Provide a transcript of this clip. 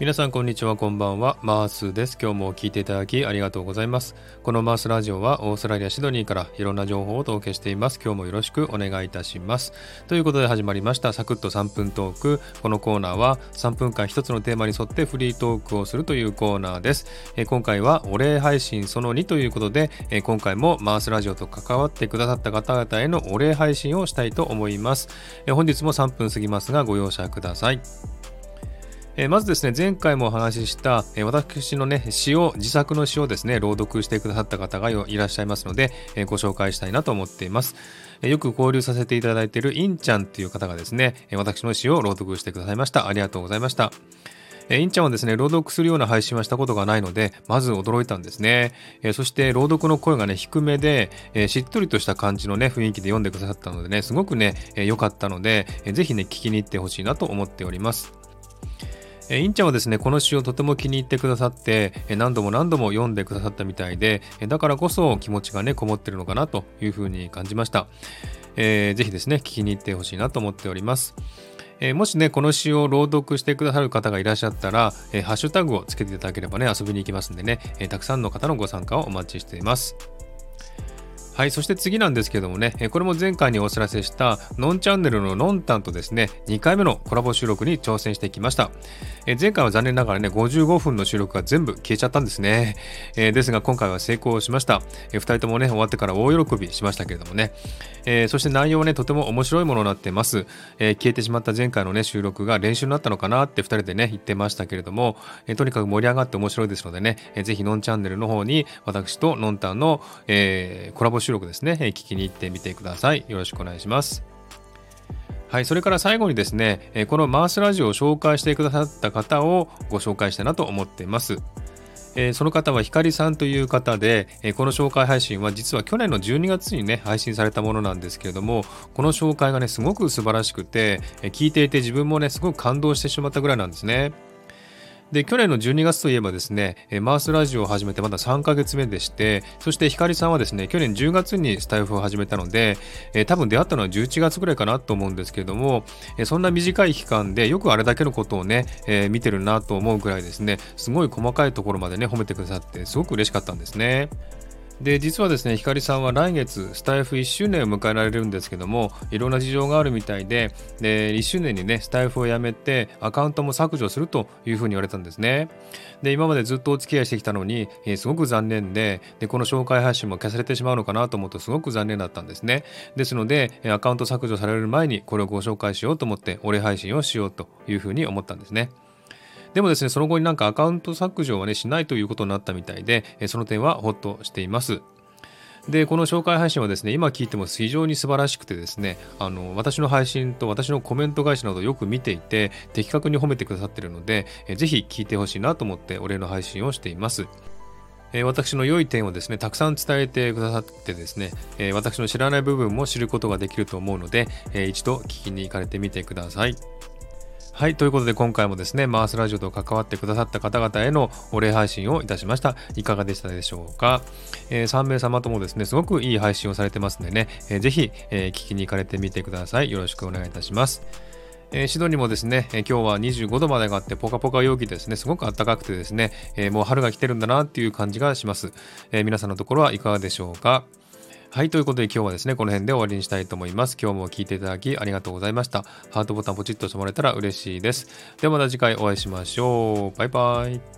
皆さんこんにちはこんばんは。マースです。今日も聞いていただきありがとうございます。このマースラジオはオーストラリアシドニーからいろんな情報をお届けしています。今日もよろしくお願いいたします。ということで始まりましたサクッと3分トーク。このコーナーは3分間一つのテーマに沿ってフリートークをするというコーナーです。今回はお礼配信その2ということで今回もマースラジオと関わってくださった方々へのお礼配信をしたいと思います。本日も3分過ぎますがご容赦ください。え、まずですね、前回もお話しした、え、私のね、詩を、自作の詩をですね、朗読してくださった方がいらっしゃいますので、え、ご紹介したいなと思っています。えよく交流させていただいているインちゃんっていう方がですね、私の詩を朗読してくださいました。ありがとうございました。えインちゃんはですね、朗読するような配信はしたことがないので、まず驚いたんですね。えそして、朗読の声がね、低めで、えしっとりとした感じのね、雰囲気で読んでくださったのでね、すごくね、良、かったので、えー、ぜひね、聞きに行ってほしいなと思っております。えインちゃんはですね、この詩をとても気に入ってくださって、え何度も何度も読んでくださったみたいで、えだからこそ気持ちがね、こもってるのかなというふうに感じました。えー、ぜひですね、聞きに行ってほしいなと思っております。え、もしね、この詩を朗読してくださる方がいらっしゃったら、え、ハッシュタグをつけていただければね、遊びに行きますんでね、え、たくさんの方のご参加をお待ちしています。はい、そして次なんですけどもね、これも前回にお知らせした、ノンチャンネルのノンタンとですね、2回目のコラボ収録に挑戦してきました。え前回は残念ながらね、55分の収録が全部消えちゃったんですね。えですが今回は成功しました。え2人ともね、終わってから大喜びしましたけれどもね。えそして内容はね、とても面白いものになってます。え消えてしまった前回のね、収録が練習になったのかなって2人でね、言ってましたけれども、えとにかく盛り上がって面白いですのでね、えー、ぜひノンチャンネルの方に私とノンタンの、えコラボ収録ですね、聞きに行ってみてください。よろしくお願いします。はい、それから最後にですね、このマースラジオを紹介してくださった方をご紹介したいなと思っています。えその方はひかりさんという方で、えこの紹介配信は実は去年の12月にね、配信されたものなんですけれども、この紹介がね、すごく素晴らしくて、え聞いていて自分もね、すごく感動してしまったぐらいなんですね。で、去年の12月といえばですね、マースラジオを始めてまだ3ヶ月目でして、そしてひかりさんはですね、去年10月にスタイフを始めたので、え多分出会ったのは11月ぐらいかなと思うんですけれども、えそんな短い期間でよくあれだけのことをね、え見てるなと思うぐらいですね、すごい細かいところまでね、褒めてくださって、すごく嬉しかったんですね。で実はですねひかりさんは来月スタイフ1周年を迎えられるんですけどもいろんな事情があるみたいでで1周年にねスタイフをやめてアカウントも削除するというふうに言われたんですね。で今までずっとお付き合いしてきたのに、えー、すごく残念ででこの紹介配信も消されてしまうのかなと思うとすごく残念だったんですね。ですのでアカウント削除される前にこれをご紹介しようと思ってお礼配信をしようというふうに思ったんですね。でもですね、その後になんかアカウント削除はね、しないということになったみたいで、その点はほっとしています。で、この紹介配信はですね、今聞いても非常に素晴らしくてですね、あの、私の配信と私のコメント返しなどよく見ていて、的確に褒めてくださっているので、えぜひ聞いてほしいなと思ってお礼の配信をしています。私の良い点をですね、たくさん伝えてくださってですね、私の知らない部分も知ることができると思うので、一度聞きに行かれてみてください。はい。ということで今回もですね、マースラジオと関わってくださった方々へのお礼配信をいたしました。いかがでしたでしょうか、えー、3名様ともですね、すごくいい配信をされてますんでね、えー、ぜひ、えー、聞きに行かれてみてください。よろしくお願いいたします。えー、シドニーもですね、えー、今日は25度まで上がってポカポカ陽気ですね、すごく暖かくてですね、えー、もう春が来てるんだなっていう感じがします、え皆さんのところはいかがでしょうか？はい、ということで今日はですね、この辺で終わりにしたいと思います。今日も聴いていただきありがとうございました。ハートボタンポチッとしてもらえたら嬉しいです。ではまた次回お会いしましょう。バイバイ。